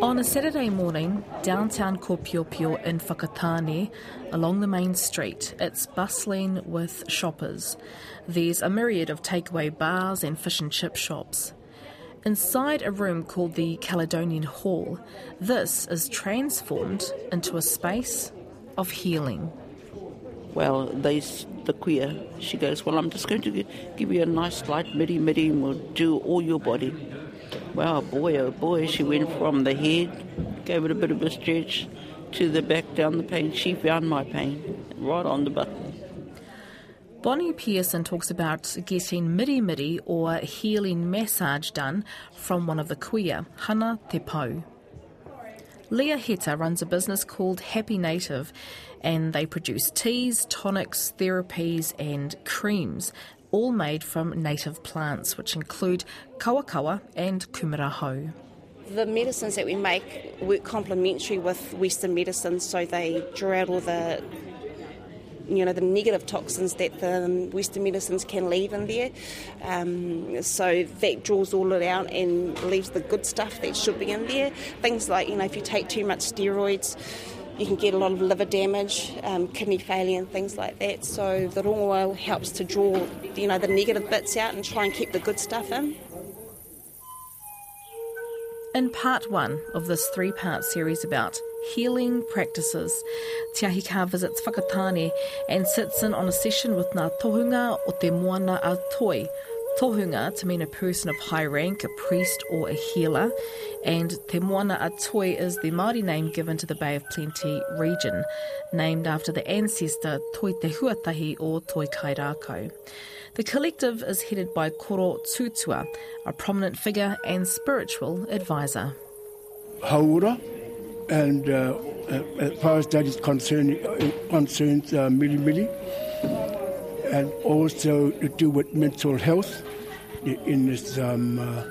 On a Saturday morning, downtown Kopeopeo in Whakatane, along the main street, it's bustling with shoppers. There's a myriad of takeaway bars and fish and chip shops. Inside a room called the Caledonian Hall, this is transformed into a space of healing. Well, they, the kuia, she goes, Well, I'm just going to give you a nice light miri miri and we'll do all your body. Well, boy, oh boy, she went from the head, gave it a bit of a stretch, to the back down the pain. She found my pain right on the button. Bonnie Pearson talks about getting miri miri or healing massage done from one of the kuia, Hana Te Pau. Leah Heta runs a business called Happy Native and they produce teas, tonics, therapies, and creams, all made from native plants, which include kawakawa and kumarahou. The medicines that we make work complementary with Western medicines, so they draw out all the you know the negative toxins that the Western medicines can leave in there. Um, so that draws all it out and leaves the good stuff that should be in there. Things like you know if you take too much steroids. You can get a lot of liver damage, um, kidney failure, and things like that. So the rongoa helps to draw, you know, the negative bits out and try and keep the good stuff in. In part one of this three part series about healing practices, Te Ahi Kaa visits Whakatane and sits in on a session with Ngā Tohunga o Te Moana a Toi. Tohunga to mean a person of high rank, a priest or a healer, and Te Moana a Toi is the Māori name given to the Bay of Plenty region, named after the ancestor Toi Te Huatahi or Toi Kairākau. The collective is headed by Koro Tutua, a prominent figure and spiritual advisor. Haura, and uh, as far as that is concerned, it concerns uh, Mili Mili, and also to do with mental health in this um, uh,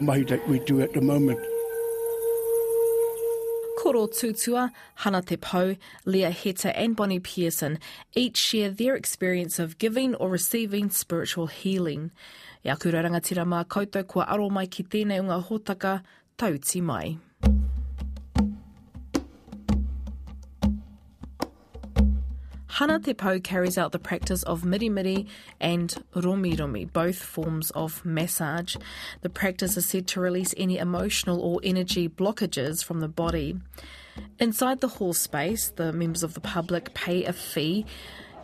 mahi that we do at the moment. Koro Tutua, Hana Te Pau, Leah Heta and Bonnie Pearson each share their experience of giving or receiving spiritual healing. E aku rangatira mā koutou kua aro mai ki tēnei unga hōtaka, tauti mai. Hana Te Pau carries out the practice of miri miri and romi romi, both forms of massage. The practice is said to release any emotional or energy blockages from the body. Inside the hall space, the members of the public pay a fee,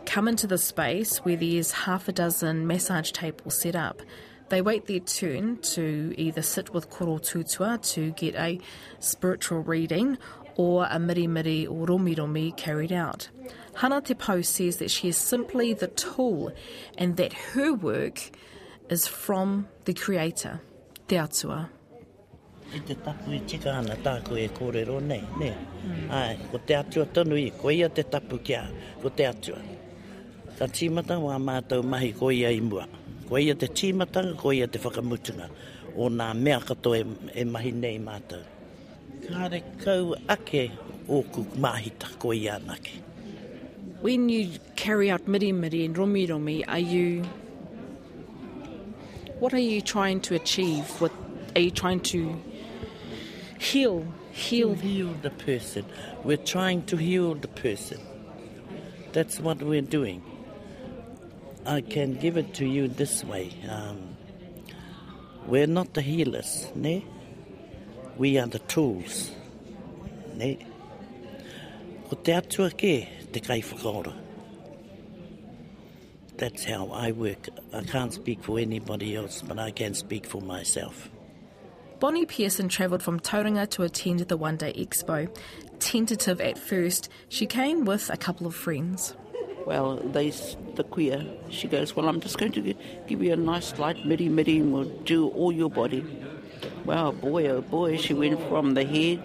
come into the space where there's half a dozen massage tables set up. They wait their turn to either sit with koro tutua to get a spiritual reading or a miri miri or romi romi carried out. Hana Te Pau says that she is simply the tool and that her work is from the Creator, Te Atua. I te tapu i tika ana tāko e kōrero nei, ne. Mm. Ai, ko te atua tonu i, ko ia te tapu kia, ko te atua. Ka tīmata wā mātou mahi ko ia i mua. Ko ia te tīmatanga, ko ia te whakamutunga. O nā mea katoa e, e mahi nei mātou. Kāre kau ake o ku mahita ko ia nake. When you carry out miri miri and romi romi, are you. What are you trying to achieve? What are you trying to heal? Heal. Heal the person. We're trying to heal the person. That's what we're doing. I can give it to you this way. Um, we're not the healers, ne? We are the tools, ne? Te kai whakaora. That's how I work. I can't speak for anybody else, but I can speak for myself. Bonnie Pearson travelled from Tauranga to attend the One Day Expo. Tentative at first, she came with a couple of friends. Well, they, the kuia, she goes, Well, I'm just going to give you a nice light miri miri and we'll do all your body. Well, boy, oh boy, she went from the head,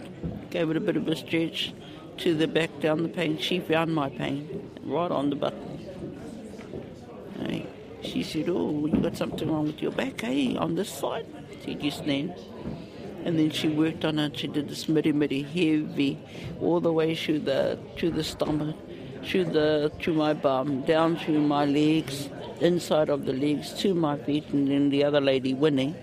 gave it a bit of a stretch, to the back down the pain. She found my pain right on the button. Hey, she said, "Oh, you got something wrong with your back, hey, on this side." She just then, and then she worked on it. She did this miri miri heavy, all the way through the to the stomach, through the to my bum, down to my legs, inside of the legs, to my feet, and then the other lady Winnie.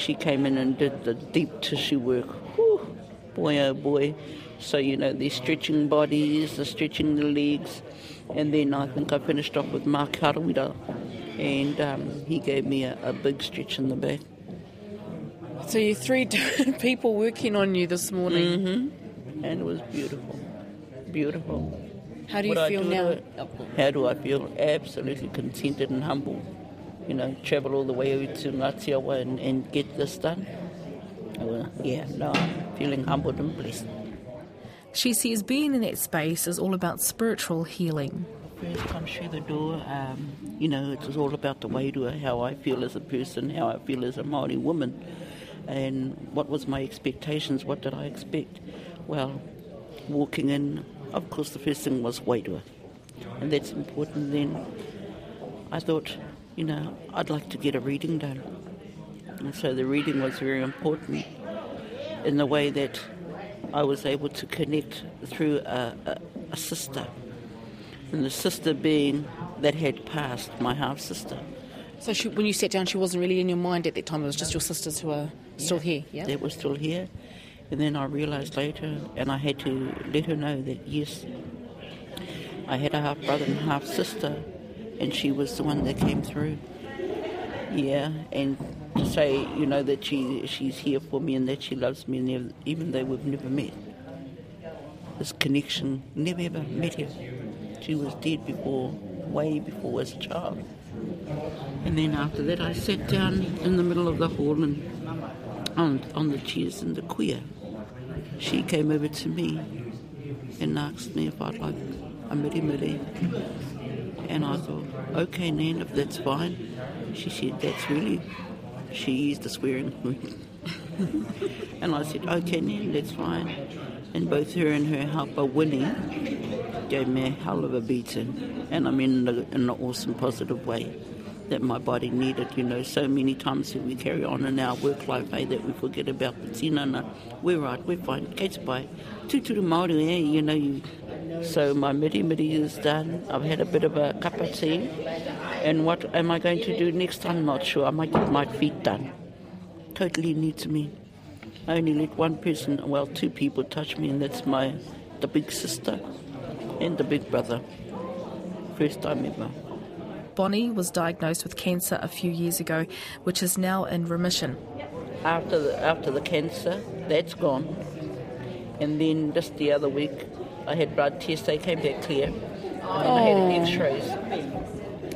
she came in and did the deep tissue work. Whew, boy, oh boy. So, you know, they're stretching bodies, they're stretching the legs. And then I think I finished off with Mark Harawira, and um, he gave me a, a big stretch in the back. So you three different people working on you this morning. Mm-hmm. And it was beautiful. Beautiful. How do you feel do now? it, How do I feel? Absolutely contented and humble. You know, travel all the way over to Ngatiawa and, and get this done. Well, yeah, no, I'm feeling humbled and blessed. She says being in that space is all about spiritual healing. First time through the door, um, you know, it was all about the way to how I feel as a person, how I feel as a Māori woman, and what was my expectations, what did I expect? Well, walking in, of course, the first thing was wairua, and that's important. Then I thought, you know, I'd like to get a reading done, and so the reading was very important in the way that I was able to connect through a, a, a sister and the sister being that had passed, my half sister. So she, when you sat down, she wasn't really in your mind at that time. It was just your sisters who are still here. Yeah. That was still here. And then I realised later, and I had to let her know that yes, I had a half brother and half sister, and she was the one that came through. Yeah, and to say, you know, that she she's here for me and that she loves me, even though we've never met, this connection, never ever met her. She was dead before, way before as a child. And then after that, I sat down in the middle of the hall and on, on the chairs in the kuia. She came over to me and asked me if I'd like a miri miri. And I thought, okay, Nan, if that's fine. She said, that's really, she used the swearing and I said, okay, Nan, that's fine. And both her and her helper, Winnie, gave me a hell of a beating. And I mean, in, a, in an awesome, positive way that my body needed. You know, so many times that we carry on in our work life, eh, that we forget about the tinana. We're right, we're fine. Kate's bye. Tūturu Māori, eh, you know, you. So my miri miri is done. I've had a bit of a cup of tea. And what am I going to do next? I'm not sure. I might get my feet done. Totally new to me. I only let one person, well, two people touch me, and that's my, the big sister and the big brother. First time ever. Bonnie was diagnosed with cancer a few years ago, which is now in remission. after the, after the cancer, that's gone. And then just the other week, I had blood tests. They came back clear. And I had X-rays,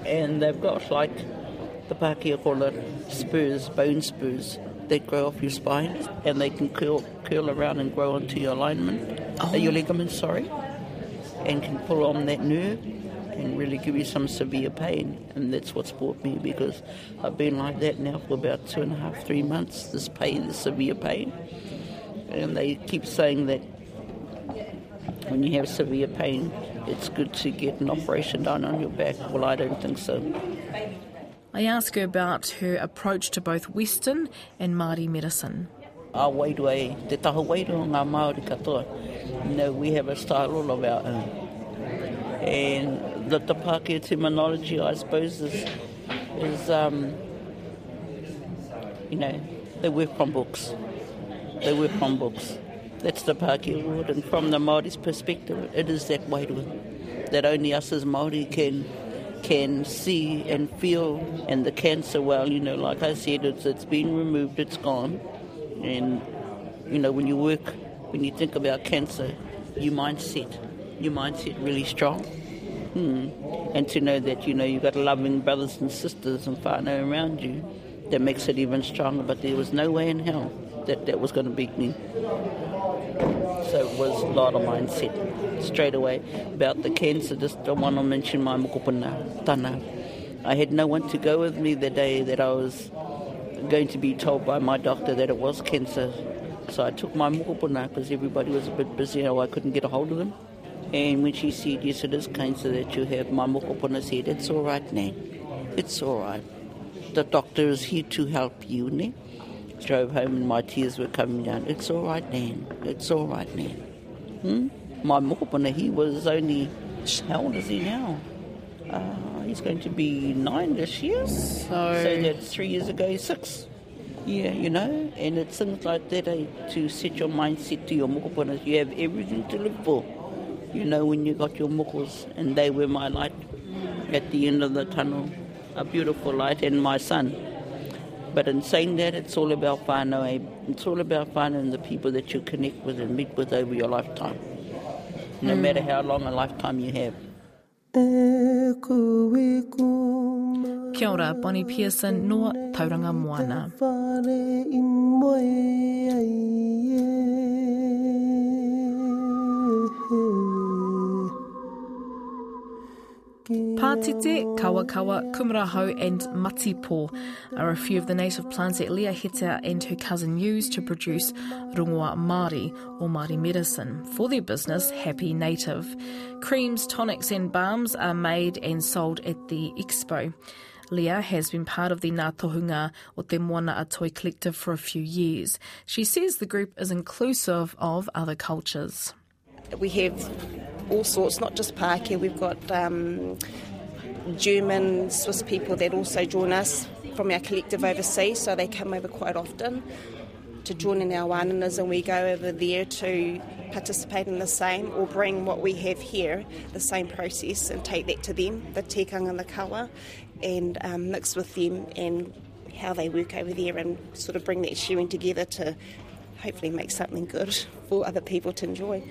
and they've got like the Pākehā call it spurs, bone spurs that grow off your spine, and they can curl curl around and grow onto your alignment, uh, your ligaments, sorry, and can pull on that nerve and really give you some severe pain. And that's what's brought me because I've been like that now for about two and a half, three months. This pain, this severe pain, and they keep saying that when you have severe pain, it's good to get an operation done on your back. Well, I don't think so. I ask her about her approach to both Western and Māori medicine. Our wairua, te taha wairua ngā Māori katoa. You know, we have a style all of our own. And the, the Pākehā terminology, I suppose, is, is um, you know, they work from books. They work from books. That's the Pākehā word. And from the Māori's perspective, it is that wairua that only us as Māori can can see and feel. And the cancer, well, you know, like I said, it's, it's been removed, it's gone. And, you know, when you work, when you think about cancer, your mindset, your mindset really strong. Hmm. And to know that, you know, you've got loving brothers and sisters and whānau around you, that makes it even stronger. But there was no way in hell that that was going to beat me. So it was a lot of mindset straight away about the cancer. Just I want to mention my mokopuna, tana. I had no one to go with me the day that I was going to be told by my doctor that it was cancer. So I took my mokopuna because everybody was a bit busy or I couldn't get a hold of them. And when she said, yes, it is cancer that you have, my mokopuna said, it's all right, Nan. It's all right. The doctor is here to help you, Nan. Drove home and my tears were coming down. It's all right, Nan. It's all right, Nan. Hmm? My mokopuna, he was only, how old is he now? Uh, he's going to be nine this year. So, So that's three years ago, six. Yeah, you know, and it's things like that eh, to set your mindset to your mokopuna. You have everything to live for. You know, when you got your mokos, and they were my light at the end of the tunnel, a beautiful light, and my son. But in saying that, it's all about whānau. Eh? It's all about whānau and the people that you connect with and meet with over your lifetime. No mm. matter how long a lifetime you have. Kia ora, Bonnie Pearson, noa tauranga moana. Pātete, kawakawa, kumarahou and matipo are a few of the native plants that Leah Heta and her cousin use to produce rongoa Māori or Māori medicine for their business Happy Native. Creams, tonics and balms are made and sold at the expo. Leah has been part of the Ngā Tohunga o Te Moana a Toi collective for a few years. She says the group is inclusive of other cultures. We have all sorts, not just Pākehā. We've got um, German, Swiss people that also join us from our collective overseas, so they come over quite often to join in our wānangas and we go over there to participate in the same or bring what we have here, the same process, and take that to them, the tikanga and the kawa, and um, mix with them and how they work over there and sort of bring that sharing together to hopefully make something good for other people to enjoy.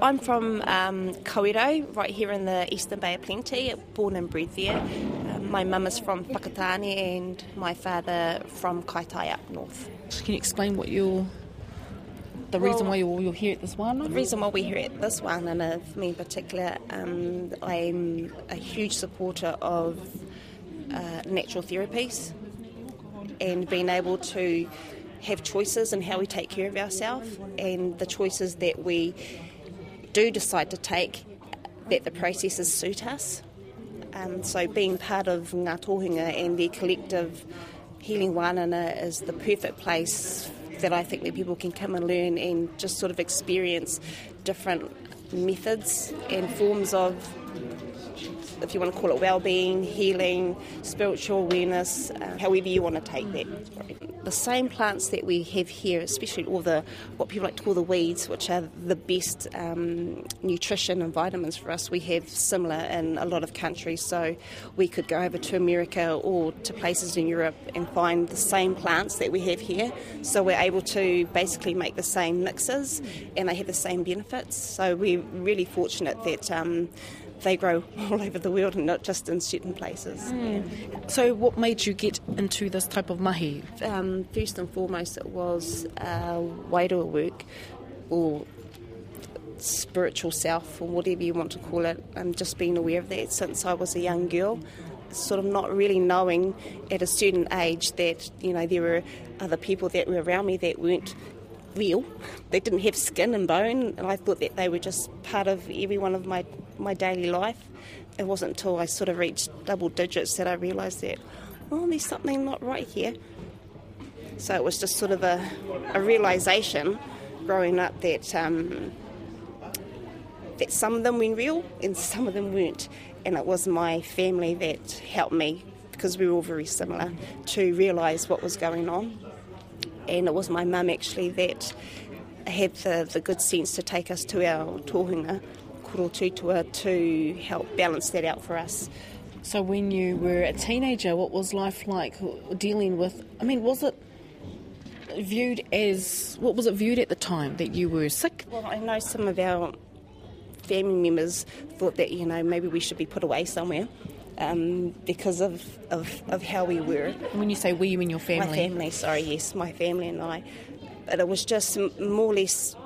I'm from um, Kawerau, right here in the Eastern Bay of Plenty, born and bred there. Um, my mum is from Whakatane and my father from Kaitaia up north. Can you explain what you're the reason well, why you're, you're, here at this one? The reason why we're here at this one, and uh, me in particular, um, I'm a huge supporter of uh, natural therapies and being able to have choices in how we take care of ourselves and the choices that we do decide to take, that the processes suit us. Um, so being part of Ngā Tohunga and their collective healing wānanga is the perfect place that I think that people can come and learn and just sort of experience different methods and forms of if you want to call it well-being, healing, spiritual awareness, uh, however you want to take that. The same plants that we have here, especially all the what people like to call the weeds, which are the best um, nutrition and vitamins for us, we have similar in a lot of countries. So we could go over to America or to places in Europe and find the same plants that we have here. So we're able to basically make the same mixes, and they have the same benefits. So we're really fortunate that. Um, they grow all over the world and not just in certain places. Mm. So, what made you get into this type of mahi? Um, first and foremost, it was uh, wairua work or spiritual self or whatever you want to call it, and just being aware of that since I was a young girl. Sort of not really knowing at a certain age that you know there were other people that were around me that weren't real. They didn't have skin and bone, and I thought that they were just part of every one of my, my daily life. It wasn't until I sort of reached double digits that I realised that, oh, there's something not right here. So it was just sort of a, a realisation growing up that um, that some of them were real and some of them weren't. And it was my family that helped me because we were all very similar to realise what was going on and it was my mum actually that had the, the good sense to take us to our tohunga, koro tutua, to help balance that out for us. So when you were a teenager, what was life like dealing with, I mean, was it viewed as, what was it viewed at the time, that you were sick? Well, I know some of our family members thought that, you know, maybe we should be put away somewhere um, because of, of, of how we were. When you say we, you mean your family? My family, sorry, yes, my family and I. But it was just more or less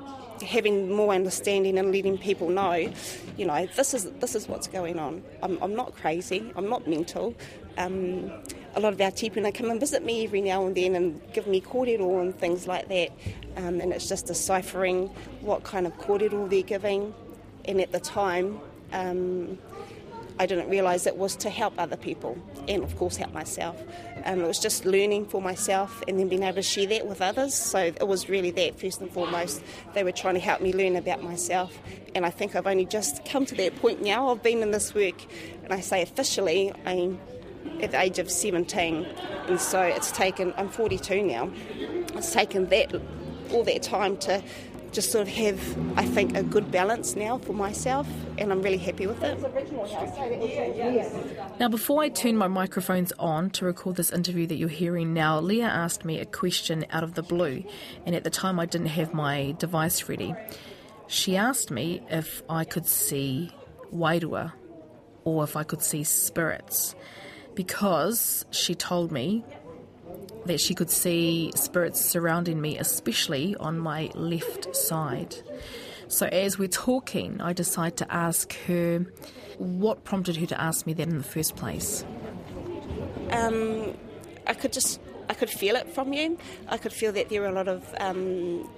having more understanding and letting people know, you know, this is this is what's going on. I'm, I'm not crazy. I'm not mental. Um, a lot of our tipuna come and visit me every now and then and give me kōrero and things like that. Um, and it's just deciphering what kind of kōrero they're giving. And at the time, um, I didn't realise it was to help other people and, of course, help myself. Um, it was just learning for myself and then being able to share that with others. So it was really that, first and foremost. They were trying to help me learn about myself. And I think I've only just come to that point now. I've been in this work, and I say officially, I'm at the age of 17, and so it's taken. I'm 42 now. It's taken that all that time to just sort of have, I think, a good balance now for myself, and I'm really happy with it. Now, before I turn my microphones on to record this interview that you're hearing now, Leah asked me a question out of the blue, and at the time I didn't have my device ready. She asked me if I could see wairua or if I could see spirits because she told me that she could see spirits surrounding me, especially on my left side. So, as we're talking, I decide to ask her what prompted her to ask me that in the first place. Um, I could just, I could feel it from you. I could feel that there were a lot of um,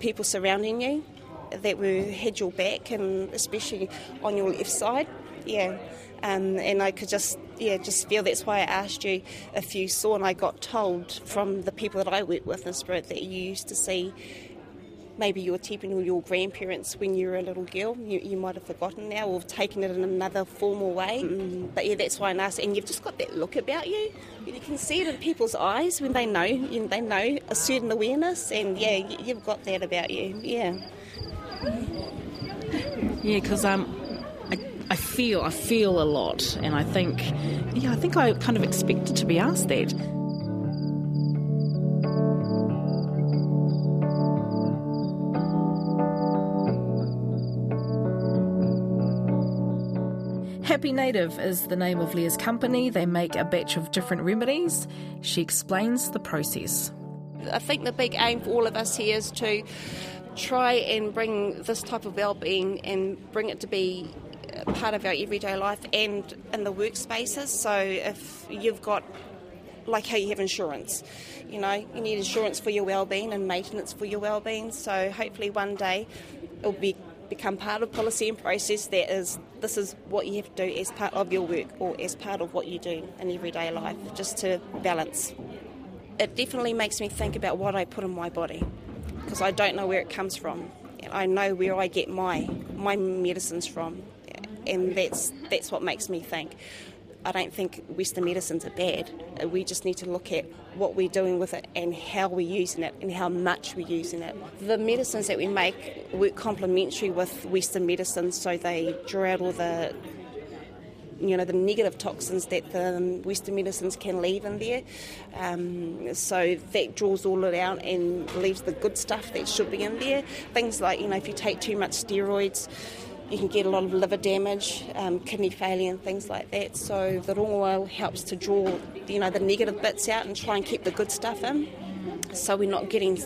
people surrounding you that were had your back, and especially on your left side. Yeah. Um, and I could just, yeah, just feel that's why I asked you if you saw, and I got told from the people that I work with in spirit that you used to see maybe your tipuna or your grandparents when you were a little girl. You, you might have forgotten now or taken it in another formal way. Mm, but yeah, that's why I asked. And you've just got that look about you. You can see it in people's eyes when they know. You know, they know a certain awareness, and yeah, you've got that about you. Yeah. Yeah, because um, I, I feel I feel a lot, and I think, yeah, I think I kind of expected to be asked that. Happy Native is the name of Leah's company. They make a batch of different remedies. She explains the process. I think the big aim for all of us here is to try and bring this type of well-being and bring it to be part of our everyday life and in the workspaces. So if you've got like how you have insurance, you know, you need insurance for your well-being and maintenance for your well-being. So hopefully one day it'll be become part of policy and process that is this is what you have to do as part of your work or as part of what you do in everyday life just to balance it definitely makes me think about what i put in my body because i don't know where it comes from i know where i get my my medicines from and that's that's what makes me think I don't think Western medicines are bad. We just need to look at what we're doing with it and how we're using it and how much we're using it. The medicines that we make work complementary with Western medicines, so they draw out all the you know the negative toxins that the Western medicines can leave in there. Um, so that draws all it out and leaves the good stuff that should be in there. Things like you know if you take too much steroids you can get a lot of liver damage, um, kidney failure, and things like that. So the rongoa helps to draw, you know, the negative bits out and try and keep the good stuff in. So we're not getting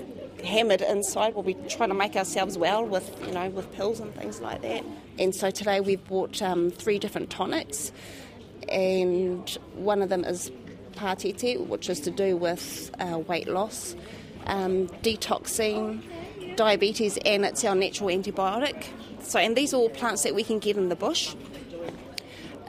hammered inside. We'll be trying to make ourselves well with, you know, with pills and things like that. And so today we've bought um, three different tonics, and one of them is Patete, which is to do with uh, weight loss, um, detoxing, diabetes, and it's our natural antibiotic. So, and these are all plants that we can get in the bush.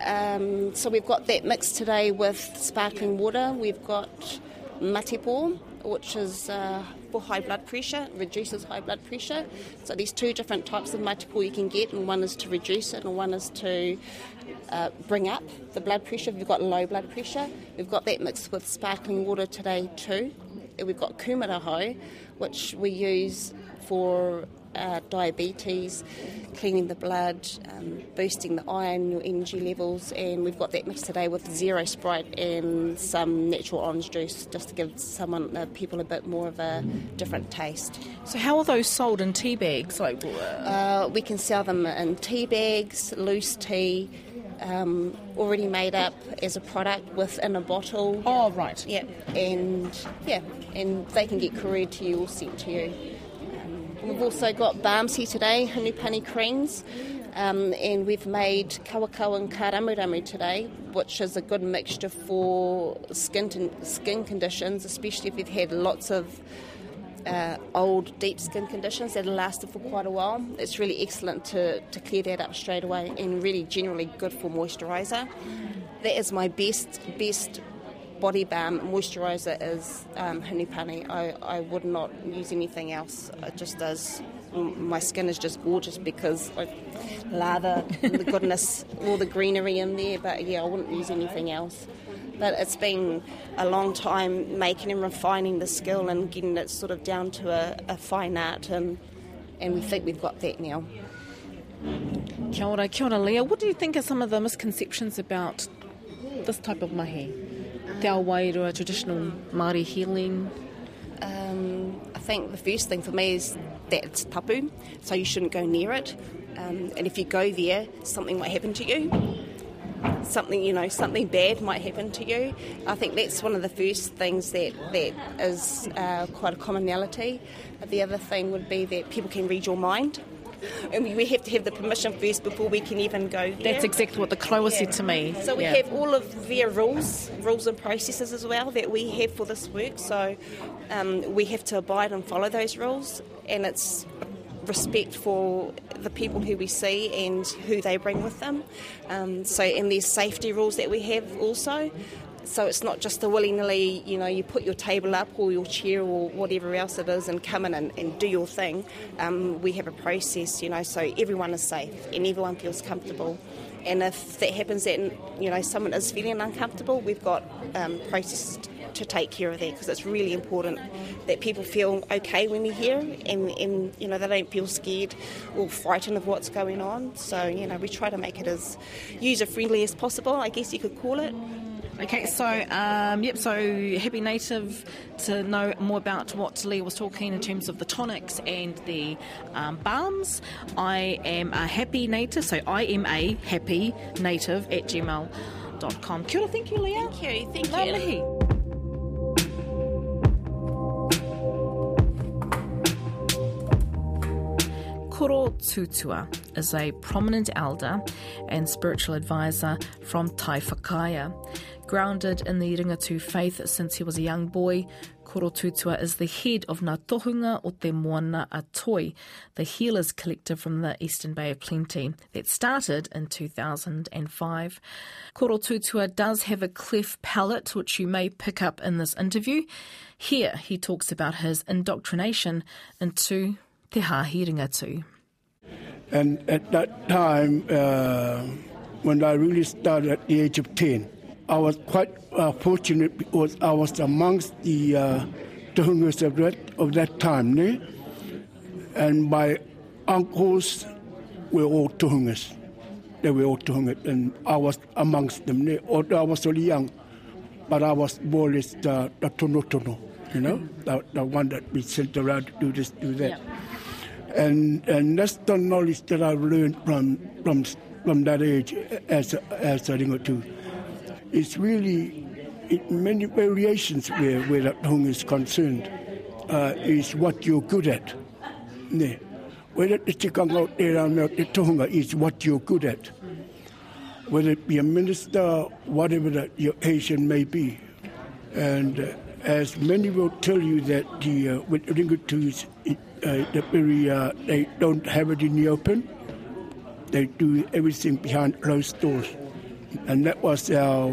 Um, so we've got that mixed today with sparkling water. We've got matipo, which is uh, for high blood pressure, reduces high blood pressure. So there's two different types of matipo you can get, and one is to reduce it, and one is to uh, bring up the blood pressure if you've got low blood pressure. We've got that mixed with sparkling water today too. We've got kumarahou, which we use for uh, diabetes, cleaning the blood, um, boosting the iron, your energy levels, and we've got that mixed today with zero Sprite and some natural orange juice, just to give someone uh, people a bit more of a different taste. So, how are those sold in tea bags? Like, uh, we can sell them in tea bags, loose tea. Um, already made up as a product within a bottle. Oh, right. Yeah, and yeah, and they can get couriered to you or sent to you. We've also got balms here today, Hanupani creams, um, and we've made Kawakawa and Karamuramu today, which is a good mixture for skin, skin conditions, especially if you've had lots of uh, old, deep skin conditions that have lasted for quite a while. It's really excellent to, to clear that up straight away and really generally good for moisturiser. That is my best, best body balm moisturiser is um, Hanupani. I, I would not use anything else. It just does. My skin is just gorgeous because I lather the goodness, all the greenery in there. But yeah, I wouldn't use anything else. But it's been a long time making and refining the skill and getting it sort of down to a, a fine art, and, and we think we've got that now. Kia ora, kia ora, Leah. What do you think are some of the misconceptions about this type of mahi? Te ao wairua, traditional Māori healing. Um, I think the first thing for me is that it's tapu, so you shouldn't go near it. Um, and if you go there, something might happen to you. Something you know, something bad might happen to you. I think that's one of the first things that that is uh, quite a commonality. The other thing would be that people can read your mind. And we have to have the permission first before we can even go there. That's exactly what the Kloa said to me. So we Yeah. have all of their rules, rules and processes as well that we have for this work. So um, we have to abide and follow those rules, and it's respect for the people who we see and who they bring with them. Um, so and there's safety rules that we have also. So it's not just a willy nilly, you know, you put your table up or your chair or whatever else it is and come in and, and do your thing. Um, we have a process, you know, so everyone is safe and everyone feels comfortable. And if that happens that, you know, someone is feeling uncomfortable, we've got um, processes to take care of that because it's really important that people feel okay when they're here and, and, you know, they don't feel scared or frightened of what's going on. So, you know, we try to make it as user-friendly as possible, I guess you could call it. Okay, so um, yep, so happy native to know more about what Leah was talking in terms of the tonics and the um, balms. I am a happy native, so I am a happy native at gmail.com. Kia ora, thank you, Leah. Thank you, thank Ngā you. Koro Tutua is a prominent elder and spiritual advisor from Tai Whakaia. Grounded in the Ringatu faith since he was a young boy, Koro Tutua is the head of Ngā Tohunga o Te Moana a Toi, the healers collective from the Eastern Bay of Plenty that started in 2005. Koro Tutua does have a cleft palate, which you may pick up in this interview. Here he talks about his indoctrination into Te Hāhi Ringatu. And at that time, uh, when I really started at the age of 10, I was quite uh, fortunate because I was amongst the uh, of that, of that time. Ne? And my uncles were all Tohungas. They were all Tohungas, and I was amongst them. Ne? Although I was only young, but I was more or less the, the tono tono, you know, the, the one that we sent around to do this, do that and and that's the knowledge that I've learned from from from that age as a, as a ringatu. It's really it, many variations where where that hung is concerned. Uh, is what you're good at. Ne. Whether the tikanga out there around the tohunga is what you're good at. Whether it be a minister, whatever that your Asian may be. And uh, as many will tell you that the uh, with it, uh, the very, uh, they don't have it in the open. They do everything behind closed doors, and that was our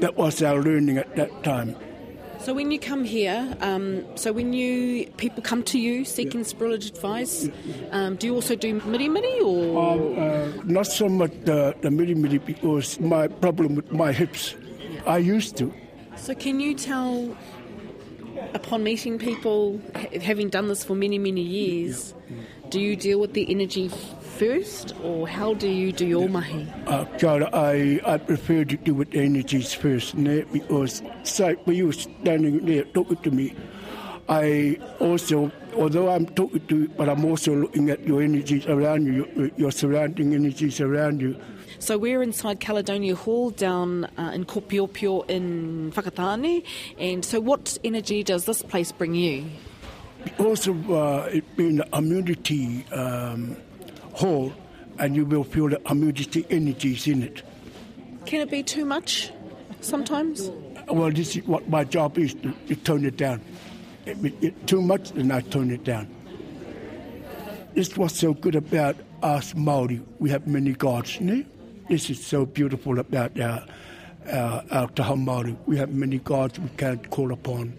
that was our learning at that time. So when you come here, um, so when you people come to you seeking spiritual advice, um, do you also do miri miri or? Um, uh, not so much the, the miri miri because my problem with my hips. I used to. So can you tell, upon meeting people, having done this for many many years, do you deal with the energy first, or how do you do your mahi? Uh, Cara, I, I prefer to do with energies first, ne? because so, when you were standing there talking to me, I also, although I'm talking to you, but I'm also looking at your energies around you, your, your surrounding energies around you. So we're inside Caledonia Hall down uh, in Kopeopeo in Whakatane, and so what energy does this place bring you? Because of uh, it being a community um, hall, and you will feel the community energies in it. Can it be too much sometimes? Well, this is what my job is to, to tone it down. If it, it too much, then I tone it down. This is what's so good about us Maori. We have many gods, ne? This is so beautiful about our, our, our We have many gods we can call upon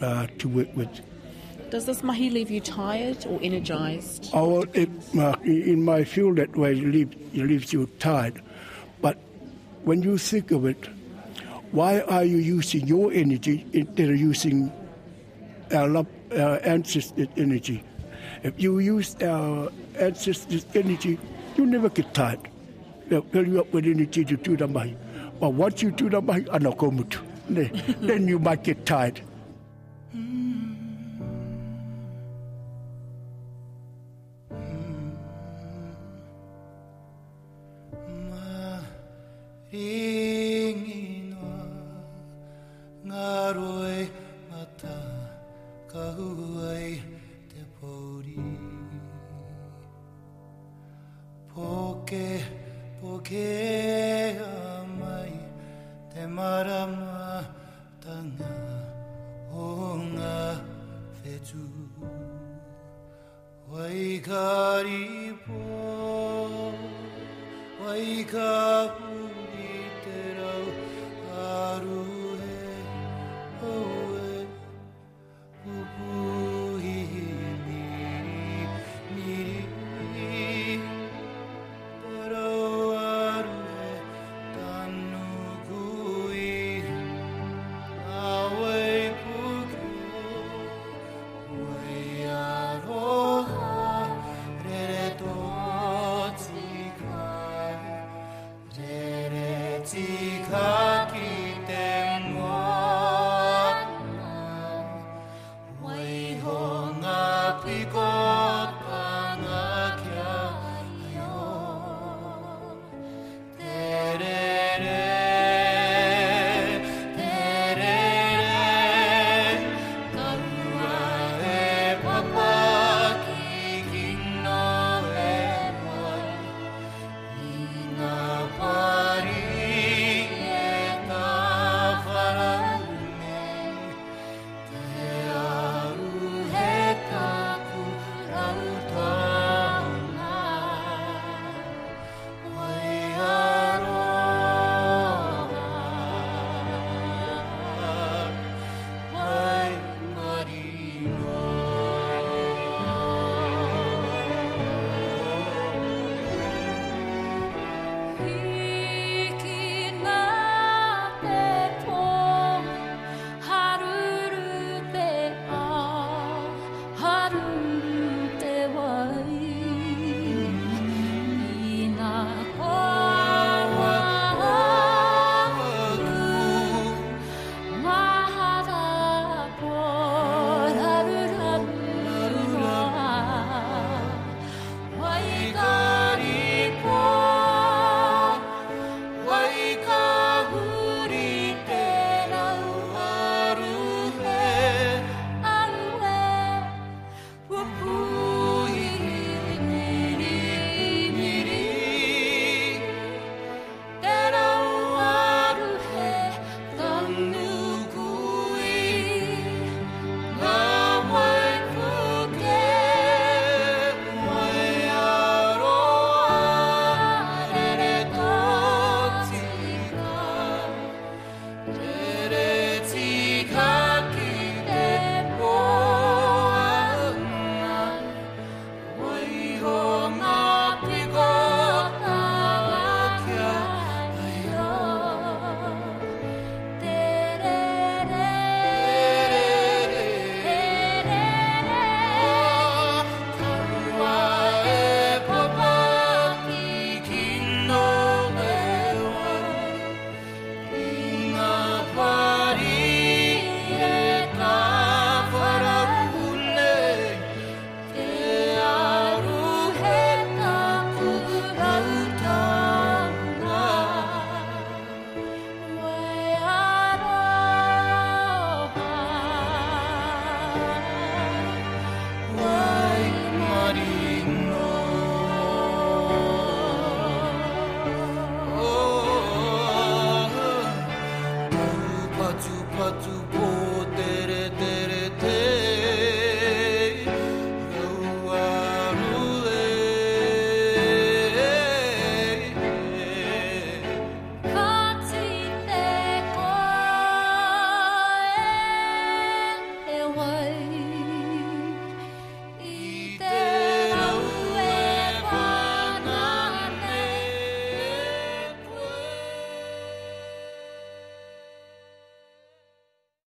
uh, to work with. Does this mahi leave you tired or energized? Oh, well, it, uh, in my field that way, it leaves, it leaves you tired. But when you think of it, why are you using your energy instead of using our, love, our ancestors' energy? If you use our ancestors' energy, you never get tired. They fill you up with the to do the mai but once you do the mai ana ko mutu then you might get tired.